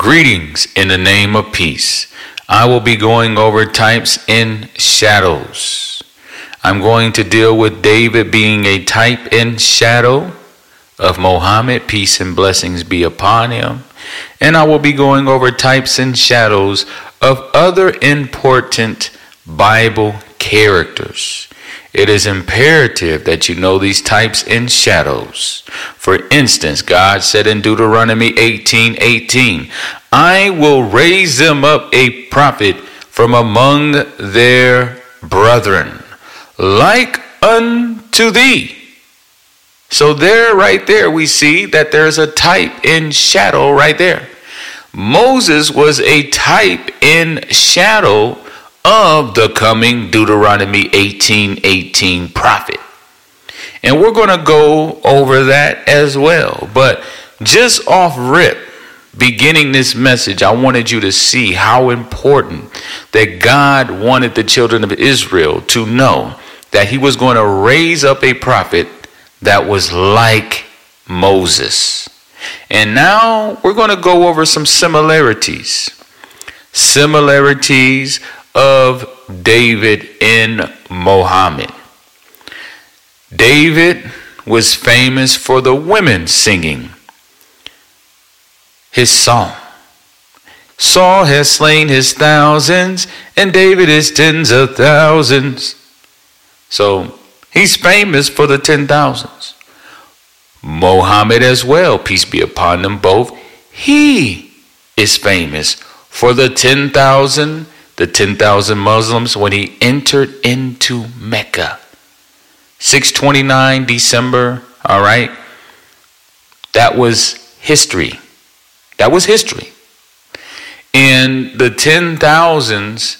Greetings in the name of peace. I will be going over types in shadows. I'm going to deal with David being a type in shadow of Mohammed. Peace and blessings be upon him. And I will be going over types and shadows of other important Bible characters. It is imperative that you know these types and shadows. For instance, God said in Deuteronomy 18 18, I will raise them up a prophet from among their brethren, like unto thee. So, there, right there, we see that there's a type in shadow right there. Moses was a type in shadow of the coming Deuteronomy 18 18 prophet. And we're going to go over that as well. But just off rip, beginning this message, I wanted you to see how important that God wanted the children of Israel to know that He was going to raise up a prophet that was like Moses. And now we're going to go over some similarities. Similarities of David in Mohammed. David was famous for the women singing his song. Saul has slain his thousands, and David his tens of thousands. So he's famous for the ten thousands. Mohammed as well, peace be upon them both, he is famous for the 10,000 the 10,000 Muslims when he entered into Mecca. 629 December, all right? That was history. That was history. And the 10,000s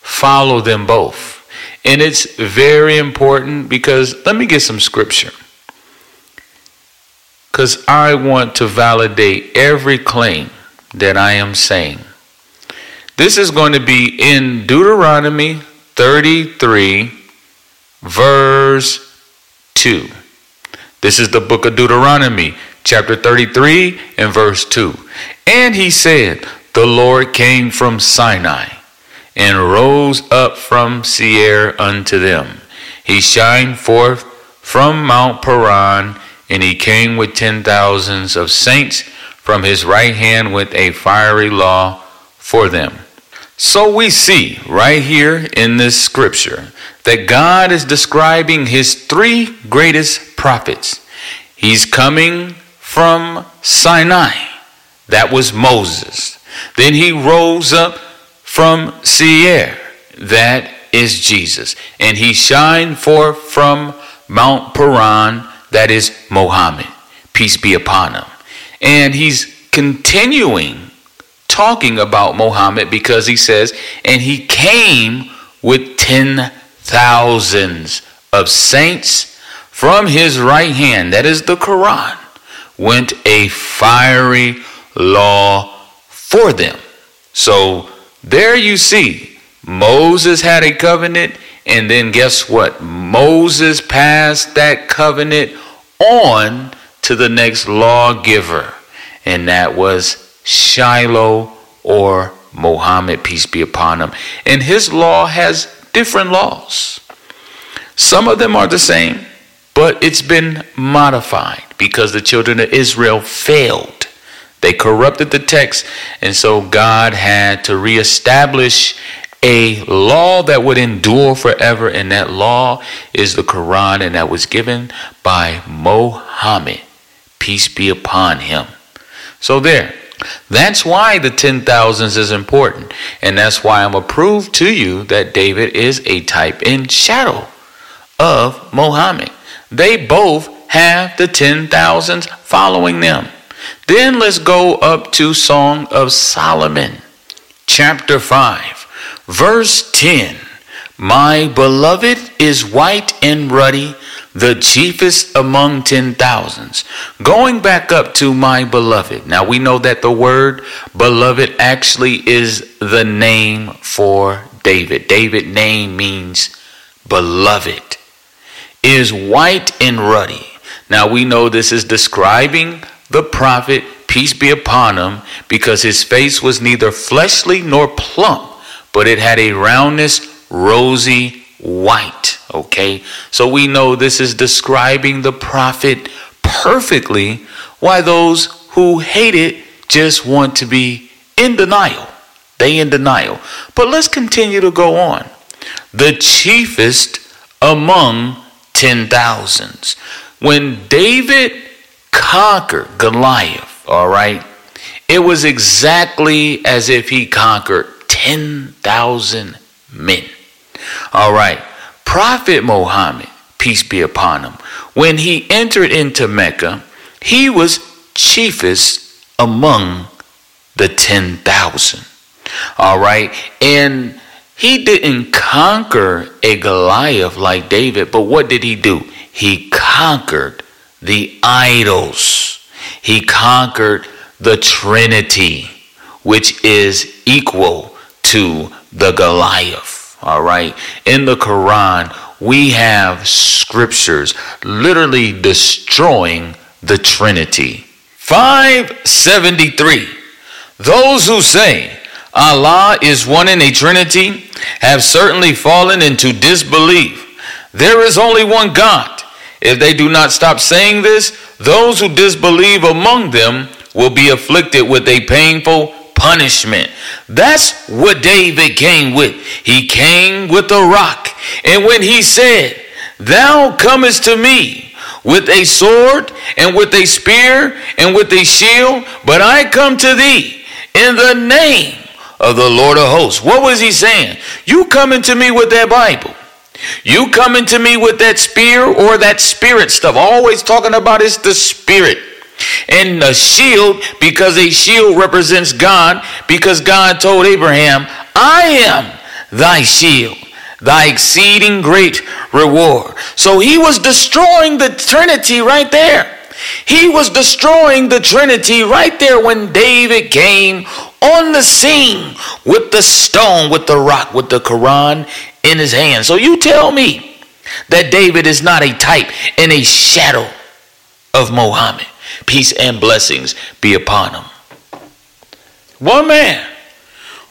follow them both. And it's very important because let me get some scripture. Because I want to validate every claim that I am saying. This is going to be in Deuteronomy 33, verse 2. This is the book of Deuteronomy, chapter 33, and verse 2. And he said, The Lord came from Sinai and rose up from Seir unto them. He shined forth from Mount Paran, and he came with ten thousands of saints. From his right hand with a fiery law for them. So we see right here in this scripture that God is describing his three greatest prophets. He's coming from Sinai. That was Moses. Then he rose up from Seir. That is Jesus. And he shined forth from Mount Paran. That is Mohammed. Peace be upon him. And he's continuing talking about Mohammed because he says, and he came with ten thousands of saints from his right hand, that is the Quran, went a fiery law for them. So there you see, Moses had a covenant, and then guess what? Moses passed that covenant on to the next lawgiver, and that was Shiloh, or Mohammed, peace be upon him. And his law has different laws. Some of them are the same, but it's been modified because the children of Israel failed. They corrupted the text, and so God had to reestablish a law that would endure forever, and that law is the Quran, and that was given by Mohammed. Peace be upon him. So, there, that's why the ten thousands is important. And that's why I'm approved to you that David is a type in shadow of Mohammed. They both have the ten thousands following them. Then let's go up to Song of Solomon, chapter 5, verse 10. My beloved is white and ruddy the chiefest among ten thousands. Going back up to my beloved. Now we know that the word beloved actually is the name for David. David name means beloved. Is white and ruddy. Now we know this is describing the prophet peace be upon him, because his face was neither fleshly nor plump, but it had a roundness, rosy white. Okay, so we know this is describing the prophet perfectly, why those who hate it just want to be in denial. They in denial. But let's continue to go on. The chiefest among ten thousands. When David conquered Goliath, all right, it was exactly as if he conquered 10,000 men. All right, Prophet Muhammad, peace be upon him, when he entered into Mecca, he was chiefest among the 10,000. All right, and he didn't conquer a Goliath like David, but what did he do? He conquered the idols. He conquered the Trinity, which is equal to the Goliath. All right. In the Quran, we have scriptures literally destroying the Trinity. 573. Those who say Allah is one in a Trinity have certainly fallen into disbelief. There is only one God. If they do not stop saying this, those who disbelieve among them will be afflicted with a painful punishment. That's what David came with. He came with a rock. And when he said, Thou comest to me with a sword and with a spear and with a shield, but I come to thee in the name of the Lord of hosts. What was he saying? You coming to me with that Bible. You coming to me with that spear or that spirit stuff. Always talking about is the spirit and the shield because a shield represents God because God told Abraham, I am thy shield, thy exceeding great reward. So he was destroying the Trinity right there. He was destroying the Trinity right there when David came on the scene with the stone, with the rock, with the Quran in his hand. So you tell me that David is not a type and a shadow of Mohammed. Peace and blessings be upon him. One man,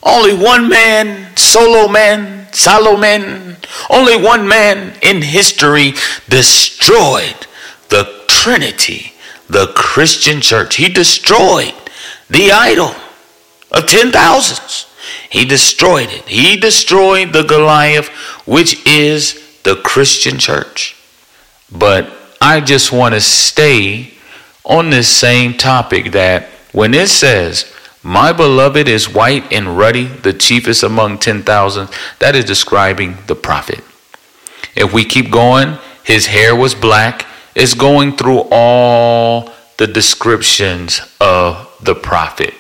only one man, solo man, solo man, only one man in history destroyed Trinity, the Christian church. He destroyed the idol of ten thousands. He destroyed it. He destroyed the Goliath, which is the Christian church. But I just want to stay on this same topic that when it says, My beloved is white and ruddy, the chiefest among 10,000, that is describing the prophet. If we keep going, his hair was black. It's going through all the descriptions of the prophet.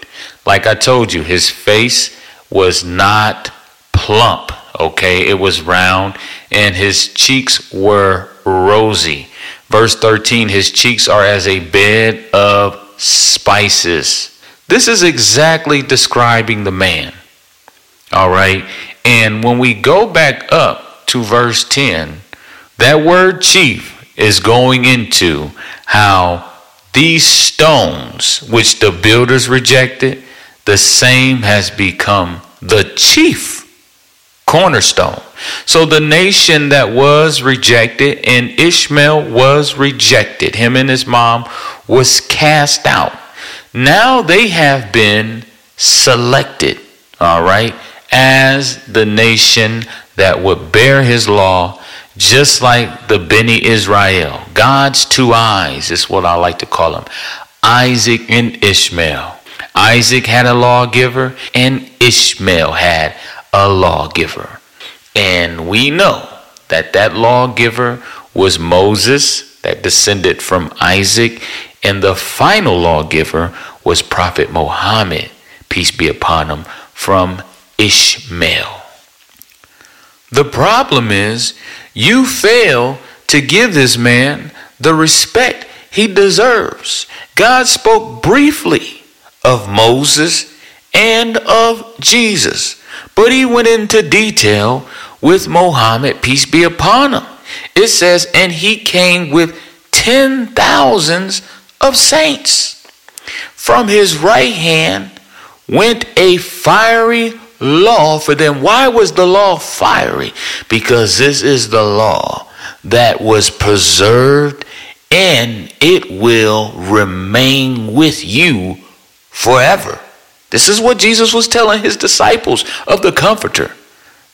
Like I told you, his face was not plump, okay? It was round, and his cheeks were rosy. Verse 13 His cheeks are as a bed of spices. This is exactly describing the man. All right. And when we go back up to verse 10, that word chief is going into how these stones, which the builders rejected, the same has become the chief cornerstone. So the nation that was rejected and Ishmael was rejected, him and his mom was cast out. Now they have been selected, all right, as the nation that would bear his law, just like the Beni Israel. God's two eyes is what I like to call them Isaac and Ishmael. Isaac had a lawgiver, and Ishmael had a lawgiver. And we know that that lawgiver was Moses, that descended from Isaac, and the final lawgiver was Prophet Muhammad, peace be upon him, from Ishmael. The problem is you fail to give this man the respect he deserves. God spoke briefly of Moses and of Jesus. But he went into detail with Mohammed, peace be upon him. It says, and he came with ten thousands of saints. from his right hand went a fiery law for them. Why was the law fiery? Because this is the law that was preserved and it will remain with you forever. This is what Jesus was telling his disciples of the Comforter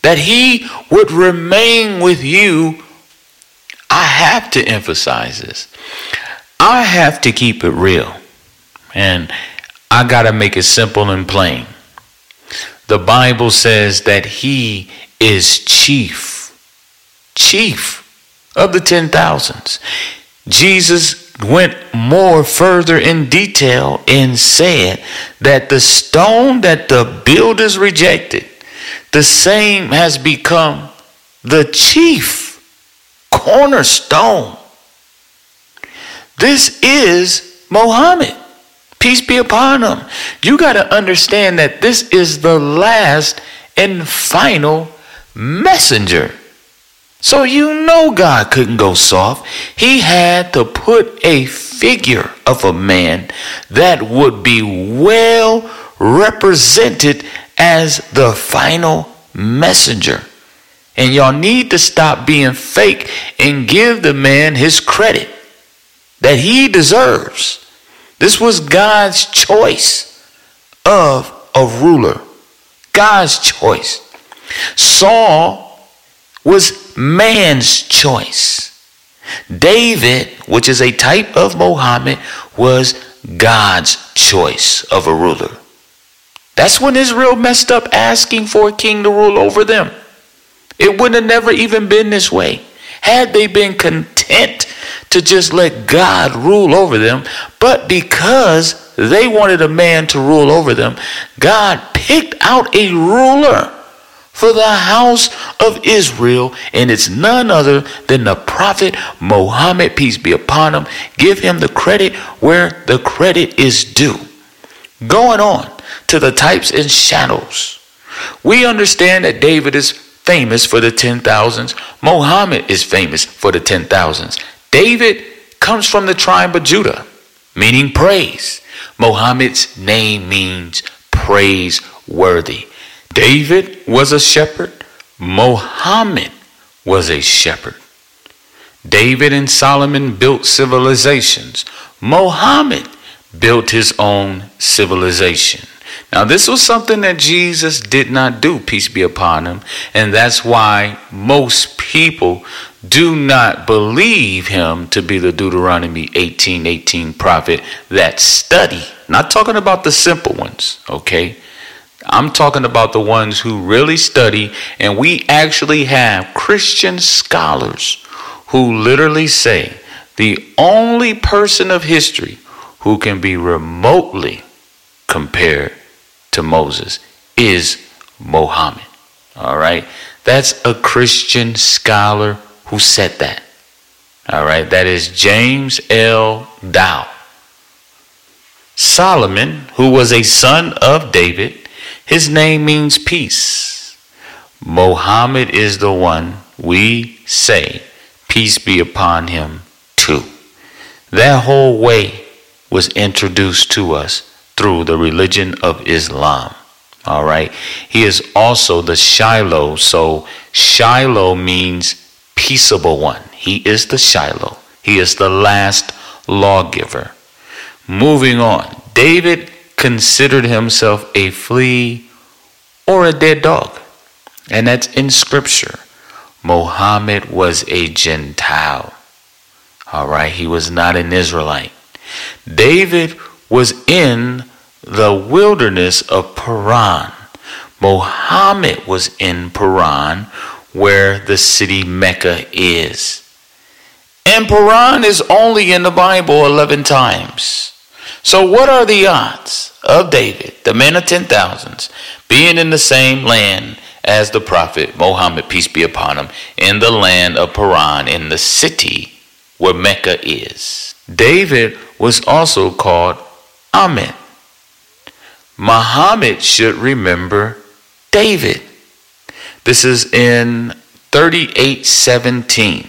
that he would remain with you. I have to emphasize this. I have to keep it real. And I got to make it simple and plain. The Bible says that he is chief, chief of the ten thousands. Jesus went more further in detail and said that the stone that the builders rejected, the same has become the chief cornerstone. This is Mohammed. Peace be upon him. You got to understand that this is the last and final messenger. So you know God couldn't go soft. He had to put a figure of a man that would be well represented as the final messenger. And y'all need to stop being fake and give the man his credit that he deserves. This was God's choice of a ruler. God's choice. Saul was man's choice. David, which is a type of Mohammed, was God's choice of a ruler. That's when Israel messed up asking for a king to rule over them. It wouldn't have never even been this way. Had they been content to just let God rule over them, but because they wanted a man to rule over them, God picked out a ruler for the house of Israel, and it's none other than the prophet Muhammad, peace be upon him. Give him the credit where the credit is due. Going on to the types and shadows. We understand that David is famous for the ten thousands. Muhammad is famous for the ten thousands. David comes from the tribe of Judah, meaning praise. Muhammad's name means praiseworthy. David was a shepherd. Muhammad was a shepherd. David and Solomon built civilizations. Muhammad built his own civilization. Now, this was something that Jesus did not do, peace be upon him. And that's why most people do not believe him to be the Deuteronomy 18 18 prophet that study. Not talking about the simple ones, okay? I'm talking about the ones who really study, and we actually have Christian scholars who literally say the only person of history who can be remotely compared to Moses is Mohammed. All right? That's a Christian scholar who said that. All right? That is James L. Dow. Solomon, who was a son of David, his name means peace. Mohammed is the one we say, peace be upon him too. That whole way was introduced to us through the religion of Islam. All right. He is also the Shiloh. So Shiloh means peaceable one. He is the Shiloh. He is the last lawgiver. Moving on. David considered himself a flea or a dead dog. And that's in scripture. Mohammed was a Gentile. All right. He was not an Israelite. David was in the wilderness of Paran. Mohammed was in Paran, where the city Mecca is. And Paran is only in the Bible 11 times. So, what are the odds of David, the man of ten thousands, being in the same land as the prophet Mohammed, peace be upon him, in the land of Paran, in the city where Mecca is? David was also called Amen. Muhammad should remember David. This is in 3817.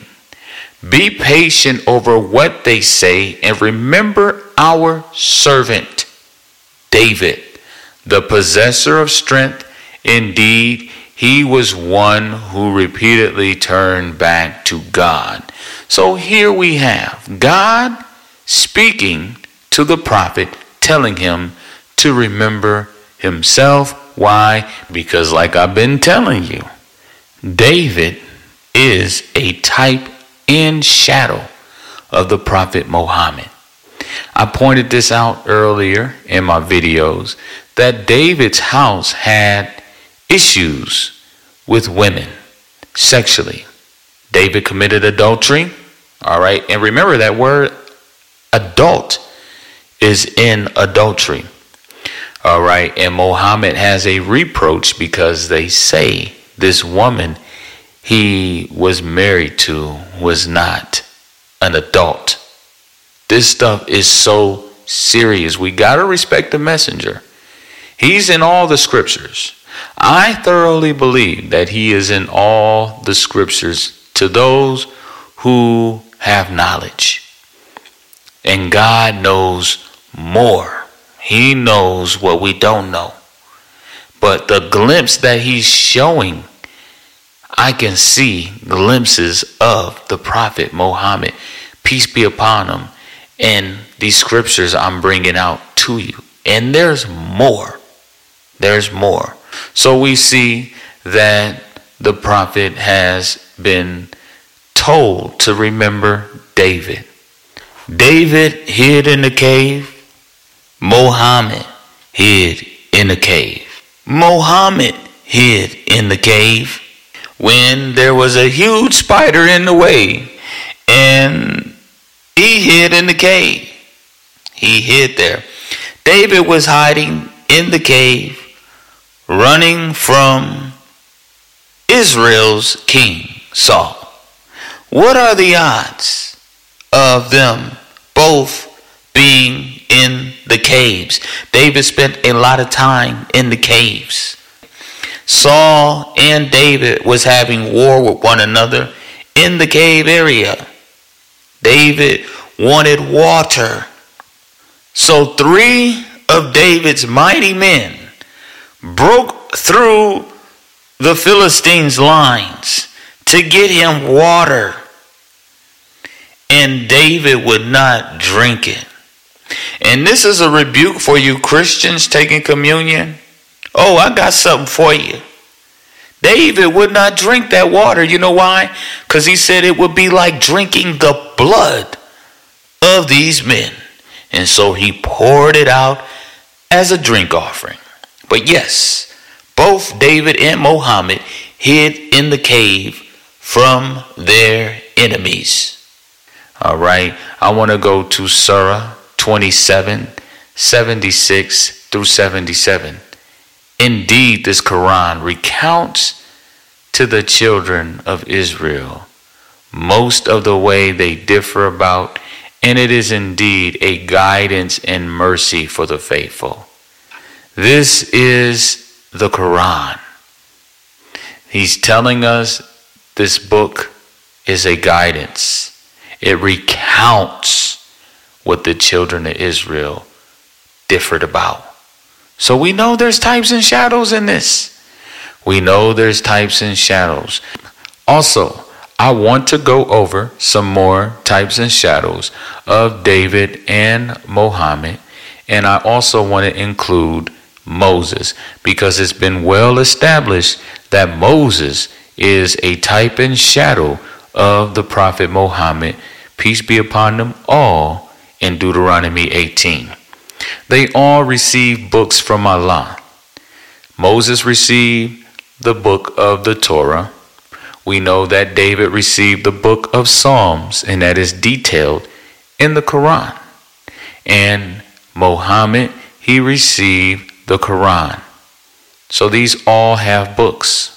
Be patient over what they say and remember our servant David, the possessor of strength. Indeed, he was one who repeatedly turned back to God. So here we have God speaking to the prophet, telling him to remember himself. Why? Because, like I've been telling you, David is a type and shadow of the prophet Muhammad. I pointed this out earlier in my videos that David's house had issues with women sexually. David committed adultery. All right. And remember that word adult is in adultery. All right. And Muhammad has a reproach because they say this woman he was married to was not an adult. This stuff is so serious. We got to respect the messenger. He's in all the scriptures. I thoroughly believe that he is in all the scriptures to those who have knowledge. And God knows more. He knows what we don't know. But the glimpse that he's showing, I can see glimpses of the prophet Muhammad, peace be upon him, and these scriptures I'm bringing out to you. And there's more. There's more. So we see that the prophet has been told to remember David. David hid in the cave. Mohammed hid in the cave. Mohammed hid in the cave when there was a huge spider in the way and he hid in the cave. He hid there. David was hiding in the cave, running from Israel's king, Saul. What are the odds of them both being in the caves? David spent a lot of time in the caves. Saul and David was having war with one another in the cave area. David wanted water. So three of David's mighty men broke through the Philistines' lines to get him water. And David would not drink it. And this is a rebuke for you Christians taking communion. Oh, I got something for you. David would not drink that water. You know why? Because he said it would be like drinking the blood of these men. And so he poured it out as a drink offering. But yes, both David and Mohammed hid in the cave from their enemies. All right, I want to go to Surah 27, 76 through 77. Indeed, this Quran recounts to the children of Israel most of the way they differ about, and it is indeed a guidance and mercy for the faithful. This is the Quran. He's telling us this book is a guidance. It recounts what the children of Israel differed about. So we know there's types and shadows in this. We know there's types and shadows. Also, I want to go over some more types and shadows of David and Mohammed. And I also want to include Moses because it's been well established that Moses is a type and shadow of the prophet Mohammed, peace be upon them all, in Deuteronomy 18. They all received books from Allah. Moses received the book of the Torah. We know that David received the book of Psalms, and that is detailed in the Quran. And Mohammed, he received the Quran. So these all have books.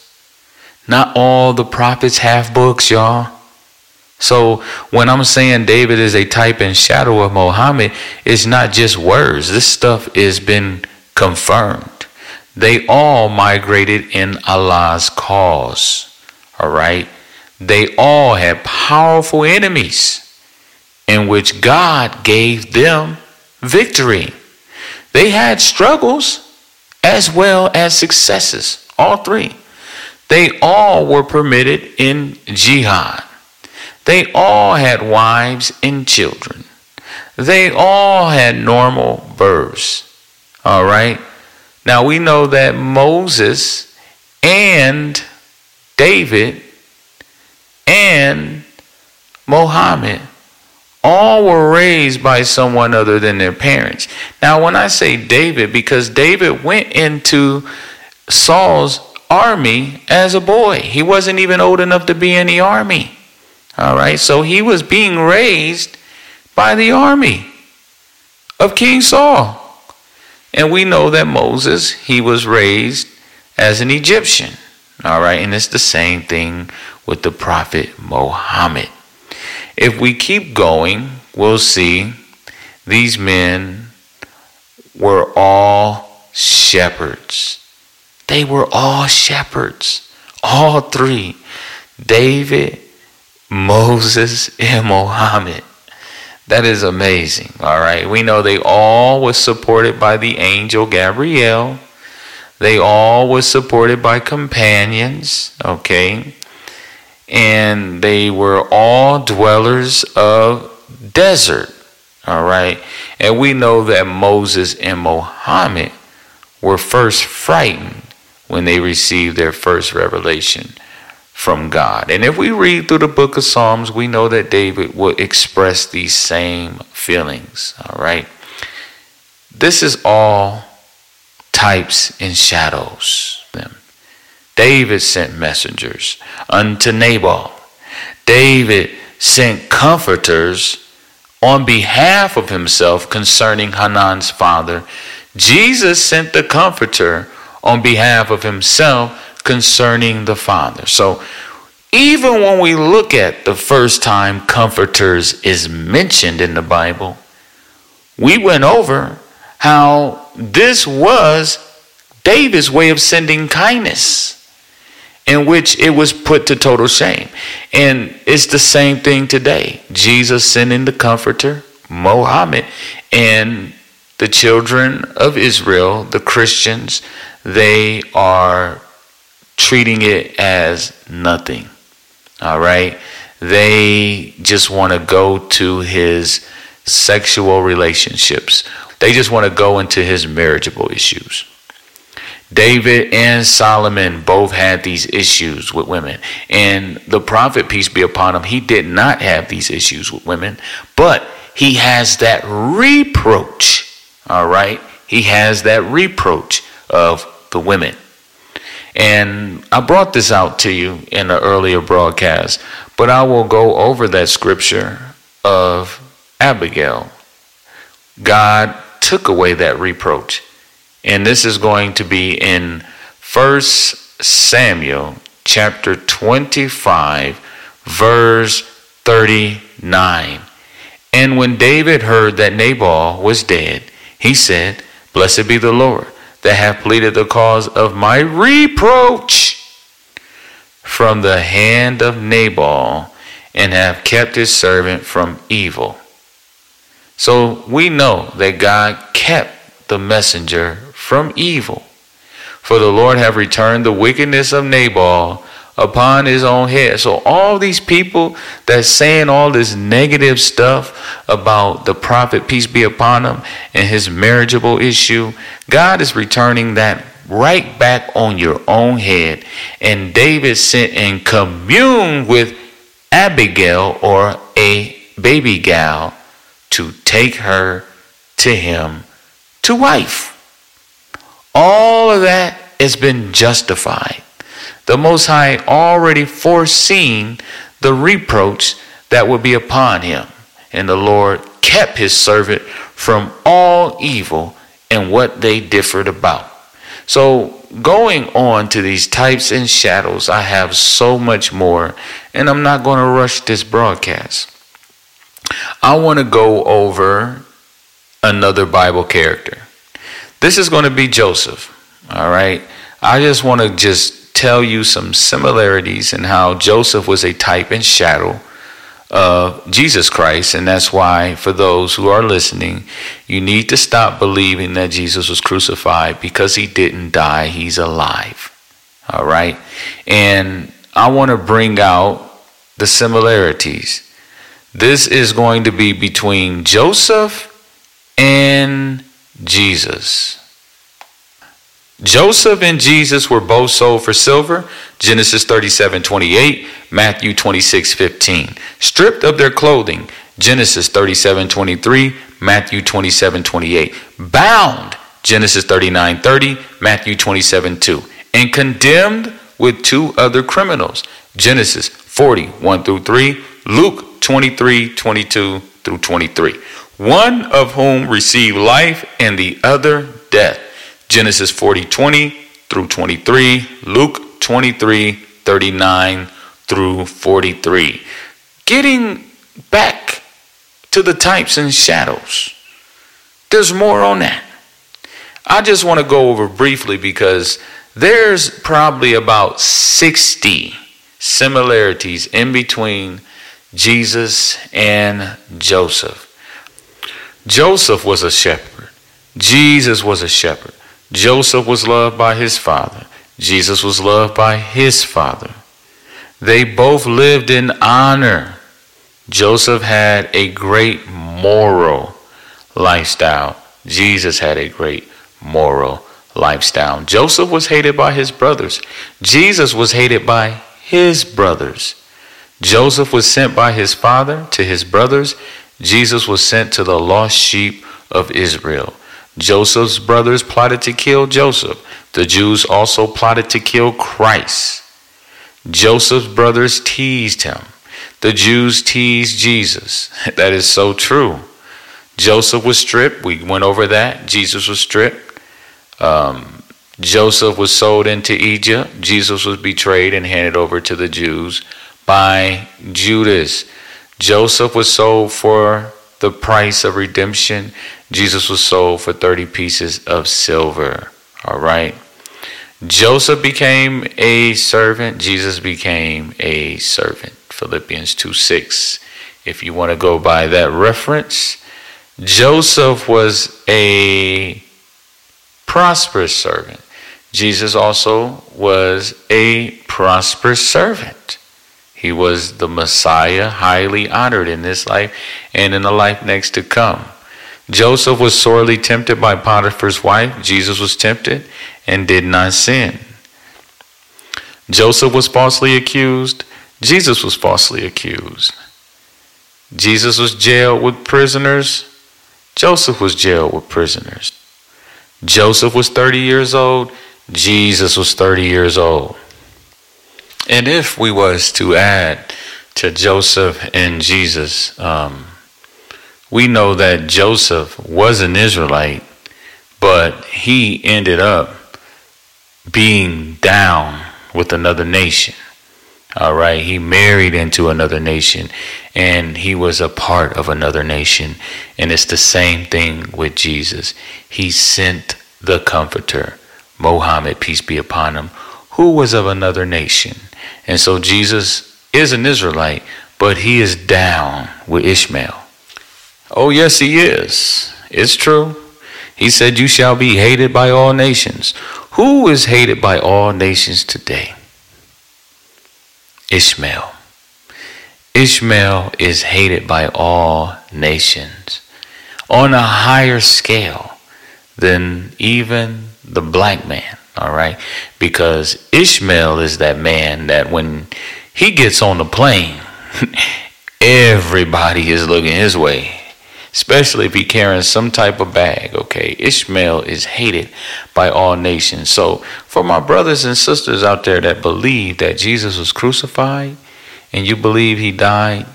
Not all the prophets have books, y'all. So when I'm saying David is a type and shadow of Muhammad, it's not just words. This stuff has been confirmed. They all migrated in Allah's cause. All right? They all had powerful enemies in which God gave them victory. They had struggles as well as successes, all three. They all were permitted in jihad. They all had wives and children. They all had normal births. All right. Now we know that Moses and David and Mohammed all were raised by someone other than their parents. Now, when I say David, because David went into Saul's army as a boy, he wasn't even old enough to be in the army. All right, so he was being raised by the army of King Saul. And we know that Moses, he was raised as an Egyptian. All right, and it's the same thing with the prophet Muhammad. If we keep going, we'll see these men were all shepherds. They were all shepherds. All three David, Moses, and Muhammad. That is amazing. All right. We know they all was supported by the angel Gabriel. They all was supported by companions. Okay and they were all dwellers of desert. All right. And we know that Moses and Mohammed were first frightened when they received their first revelation from God. And if we read through the book of Psalms, we know that David would express these same feelings. All right. This is all types and shadows. Them. David sent messengers unto Nabal. David sent comforters on behalf of himself concerning Hanun's father. Jesus sent the comforter on behalf of himself concerning the father. So even when we look at the first time comforters is mentioned in the Bible, we went over how this was David's way of sending kindness in which it was put to total shame. And it's the same thing today. Jesus sending the comforter, Mohammed, and the children of Israel, the Christians, they are treating it as nothing. All right? They just want to go to his sexual relationships. They just want to go into his marriageable issues. David and Solomon both had these issues with women. And the prophet, peace be upon him, he did not have these issues with women, but he has that reproach. All right? He has that reproach of the women. And I brought this out to you in an earlier broadcast, but I will go over that scripture of Abigail. God took away that reproach and this is going to be in First Samuel chapter 25, verse 39. And when David heard that Nabal was dead, he said, Blessed be the Lord that have pleaded the cause of my reproach from the hand of Nabal and have kept his servant from evil. So we know that God kept the messenger from evil. For the Lord have returned the wickedness of Nabal upon his own head. So all these people that's saying all this negative stuff about the prophet, peace be upon him, and his marriageable issue, God is returning that right back on your own head. And David sent and communed with Abigail or a baby gal to take her to him to wife. All of that has been justified. The Most High already foreseen the reproach that would be upon him. And the Lord kept his servant from all evil and what they differed about. So, going on to these types and shadows, I have so much more, and I'm not going to rush this broadcast. I want to go over another Bible character. This is going to be Joseph. All right. I just want to just tell you some similarities in how Joseph was a type and shadow of Jesus Christ. And that's why, for those who are listening, you need to stop believing that Jesus was crucified because he didn't die, he's alive. All right? And I want to bring out the similarities. This is going to be between Joseph and Jesus. Joseph and Jesus were both sold for silver. Genesis 37 28, Matthew 26 15. Stripped of their clothing. Genesis 37 23, Matthew 27 28. Bound. Genesis 39 30, Matthew 27 2. And condemned with two other criminals. Genesis 40 1 through 3, Luke 23 22 through 23. One of whom received life and the other death. Genesis 40 20 through 23, Luke 23 39 through 43. Getting back to the types and shadows, there's more on that. I just want to go over briefly because there's probably about 60 similarities in between Jesus and Joseph. Joseph was a shepherd, Jesus was a shepherd. Joseph was loved by his father. Jesus was loved by his father. They both lived in honor. Joseph had a great moral lifestyle. Jesus had a great moral lifestyle. Joseph was hated by his brothers. Jesus was hated by his brothers. Joseph was sent by his father to his brothers. Jesus was sent to the lost sheep of Israel. Joseph's brothers plotted to kill Joseph. The Jews also plotted to kill Christ. Joseph's brothers teased him. The Jews teased Jesus. That is so true. Joseph was stripped. We went over that. Jesus was stripped. Um, Joseph was sold into Egypt. Jesus was betrayed and handed over to the Jews by Judas. Joseph was sold for the price of redemption. Jesus was sold for 30 pieces of silver. All right. Joseph became a servant. Jesus became a servant. Philippians 2 6. If you want to go by that reference, Joseph was a prosperous servant. Jesus also was a prosperous servant. He was the Messiah, highly honored in this life and in the life next to come. Joseph was sorely tempted by Potiphar's wife. Jesus was tempted and did not sin. Joseph was falsely accused. Jesus was falsely accused. Jesus was jailed with prisoners. Joseph was jailed with prisoners. Joseph was 30 years old. Jesus was 30 years old. And if we was to add to Joseph and Jesus, um, we know that Joseph was an Israelite, but he ended up being down with another nation. All right, he married into another nation and he was a part of another nation. And it's the same thing with Jesus. He sent the Comforter, Mohammed, peace be upon him, who was of another nation. And so Jesus is an Israelite, but he is down with Ishmael. Oh, yes, he is. It's true. He said, You shall be hated by all nations. Who is hated by all nations today? Ishmael. Ishmael is hated by all nations on a higher scale than even the black man, all right? Because Ishmael is that man that when he gets on the plane, everybody is looking his way especially if he carrying some type of bag. Okay, Ishmael is hated by all nations. So, for my brothers and sisters out there that believe that Jesus was crucified and you believe he died,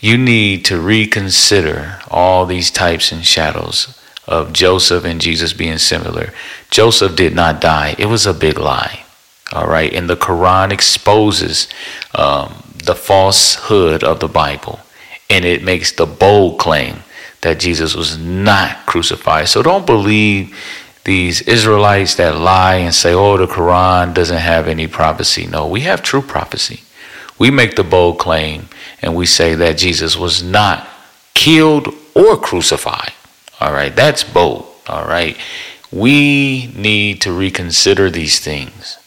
you need to reconsider all these types and shadows of Joseph and Jesus being similar. Joseph did not die, it was a big lie. All right, and the Quran exposes um, the falsehood of the Bible and it makes the bold claim that Jesus was not crucified. So don't believe these Israelites that lie and say, oh, the Quran doesn't have any prophecy. No, we have true prophecy. We make the bold claim and we say that Jesus was not killed or crucified. All right, that's bold. All right, we need to reconsider these things.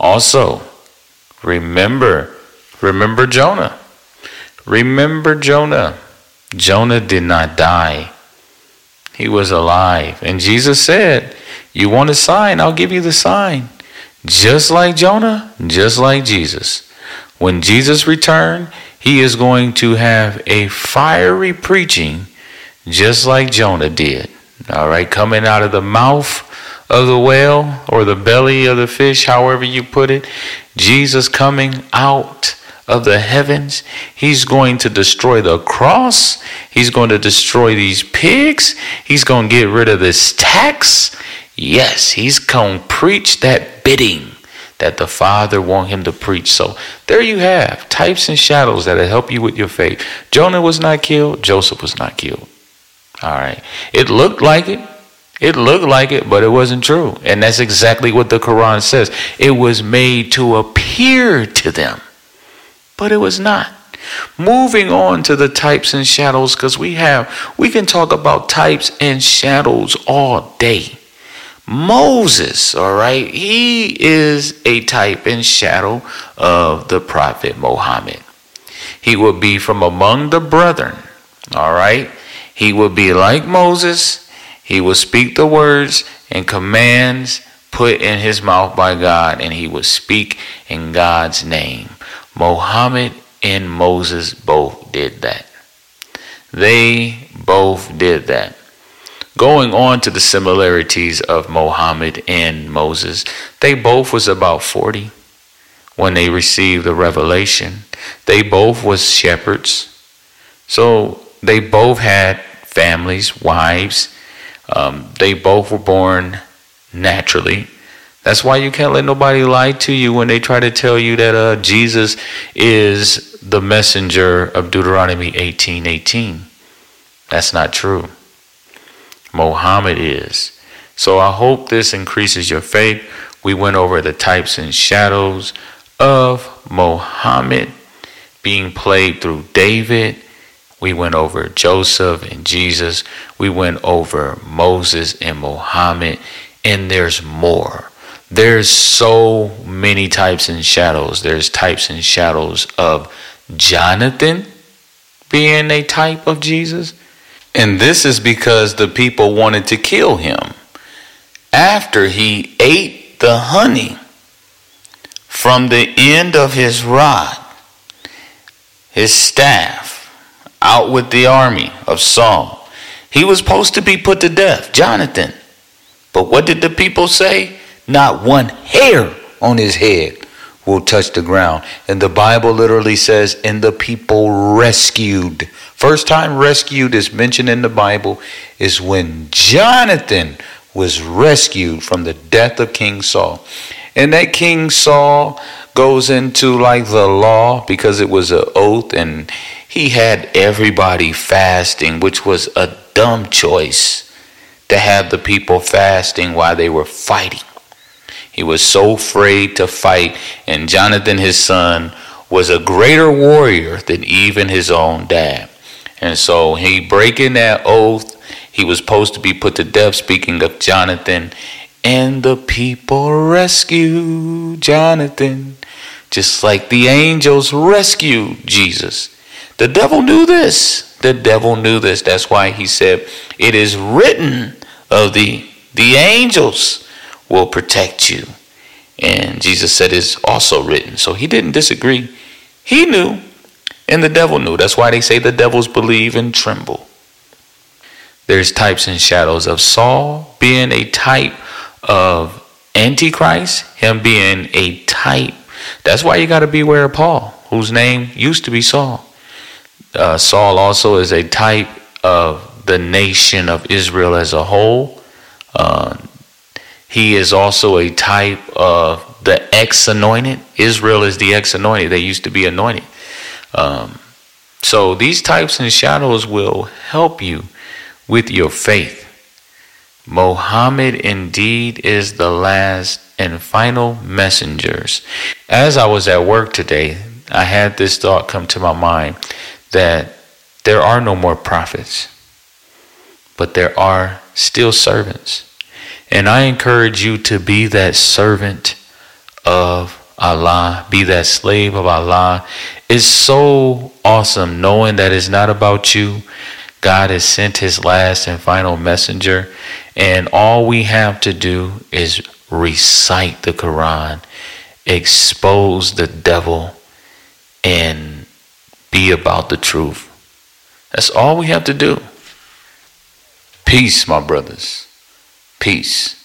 Also, remember, remember Jonah. Remember Jonah. Jonah did not die. He was alive. And Jesus said, You want a sign? I'll give you the sign. Just like Jonah, just like Jesus. When Jesus returned, he is going to have a fiery preaching just like Jonah did. All right, coming out of the mouth of the whale or the belly of the fish, however you put it, Jesus coming out of the heavens. He's going to destroy the cross. He's going to destroy these pigs. He's going to get rid of this tax. Yes, he's going to preach that bidding that the Father want him to preach. So there you have types and shadows that'll help you with your faith. Jonah was not killed. Joseph was not killed. All right. It looked like it. It looked like it, but it wasn't true. And that's exactly what the Quran says. It was made to appear to them, but it was not. Moving on to the types and shadows, because we have, we can talk about types and shadows all day. Moses, all right, he is a type and shadow of the prophet Muhammad. He will be from among the brethren, all right. He will be like Moses. He will speak the words and commands put in his mouth by God, and he will speak in God's name. Muhammad and Moses both did that. They both did that. Going on to the similarities of Muhammad and Moses, they both was about 40 when they received the revelation. They both was shepherds. So they both had families, wives. Um, they both were born naturally. That's why you can't let nobody lie to you when they try to tell you that uh, Jesus is the messenger of Deuteronomy 18:18. 18. That's not true. Mohammed is. So I hope this increases your faith. We went over the types and shadows of Mohammed being played through David. We went over Joseph and Jesus. We went over Moses and Mohammed. And there's more. There's so many types and shadows. There's types and shadows of Jonathan being a type of Jesus. And this is because the people wanted to kill him after he ate the honey from the end of his rod, his staff, out with the army of Saul. He was supposed to be put to death, Jonathan. But what did the people say? Not one hair on his head will touch the ground. And the Bible literally says, and the people rescued. First time rescued is mentioned in the Bible is when Jonathan was rescued from the death of King Saul. And that King Saul goes into like the law because it was an oath and he had everybody fasting, which was a dumb choice to have the people fasting while they were fighting. He was so afraid to fight, and Jonathan, his son, was a greater warrior than even his own dad. And so he breaking that oath, he was supposed to be put to death, speaking of Jonathan. And the people rescued Jonathan, just like the angels rescued Jesus. The devil knew this. The devil knew this. That's why he said, It is written of thee, the angels will protect you. And Jesus said it's also written. So he didn't disagree. He knew, and the devil knew. That's why they say the devils believe and tremble. There's types and shadows of Saul being a type of Antichrist, him being a type. That's why you got to beware of Paul, whose name used to be Saul. Uh, Saul also is a type of the nation of Israel as a whole. Uh, he is also a type of the ex anointed. Israel is the ex anointed. They used to be anointed. Um, so these types and shadows will help you with your faith. Mohammed indeed is the last and final messengers. As I was at work today, I had this thought come to my mind that there are no more prophets, but there are still servants. And I encourage you to be that servant of Allah, be that slave of Allah. It's so awesome knowing that it's not about you. God has sent his last and final messenger, and all we have to do is recite the Quran, expose the devil, and be about the truth. That's all we have to do. Peace, my brothers. Peace.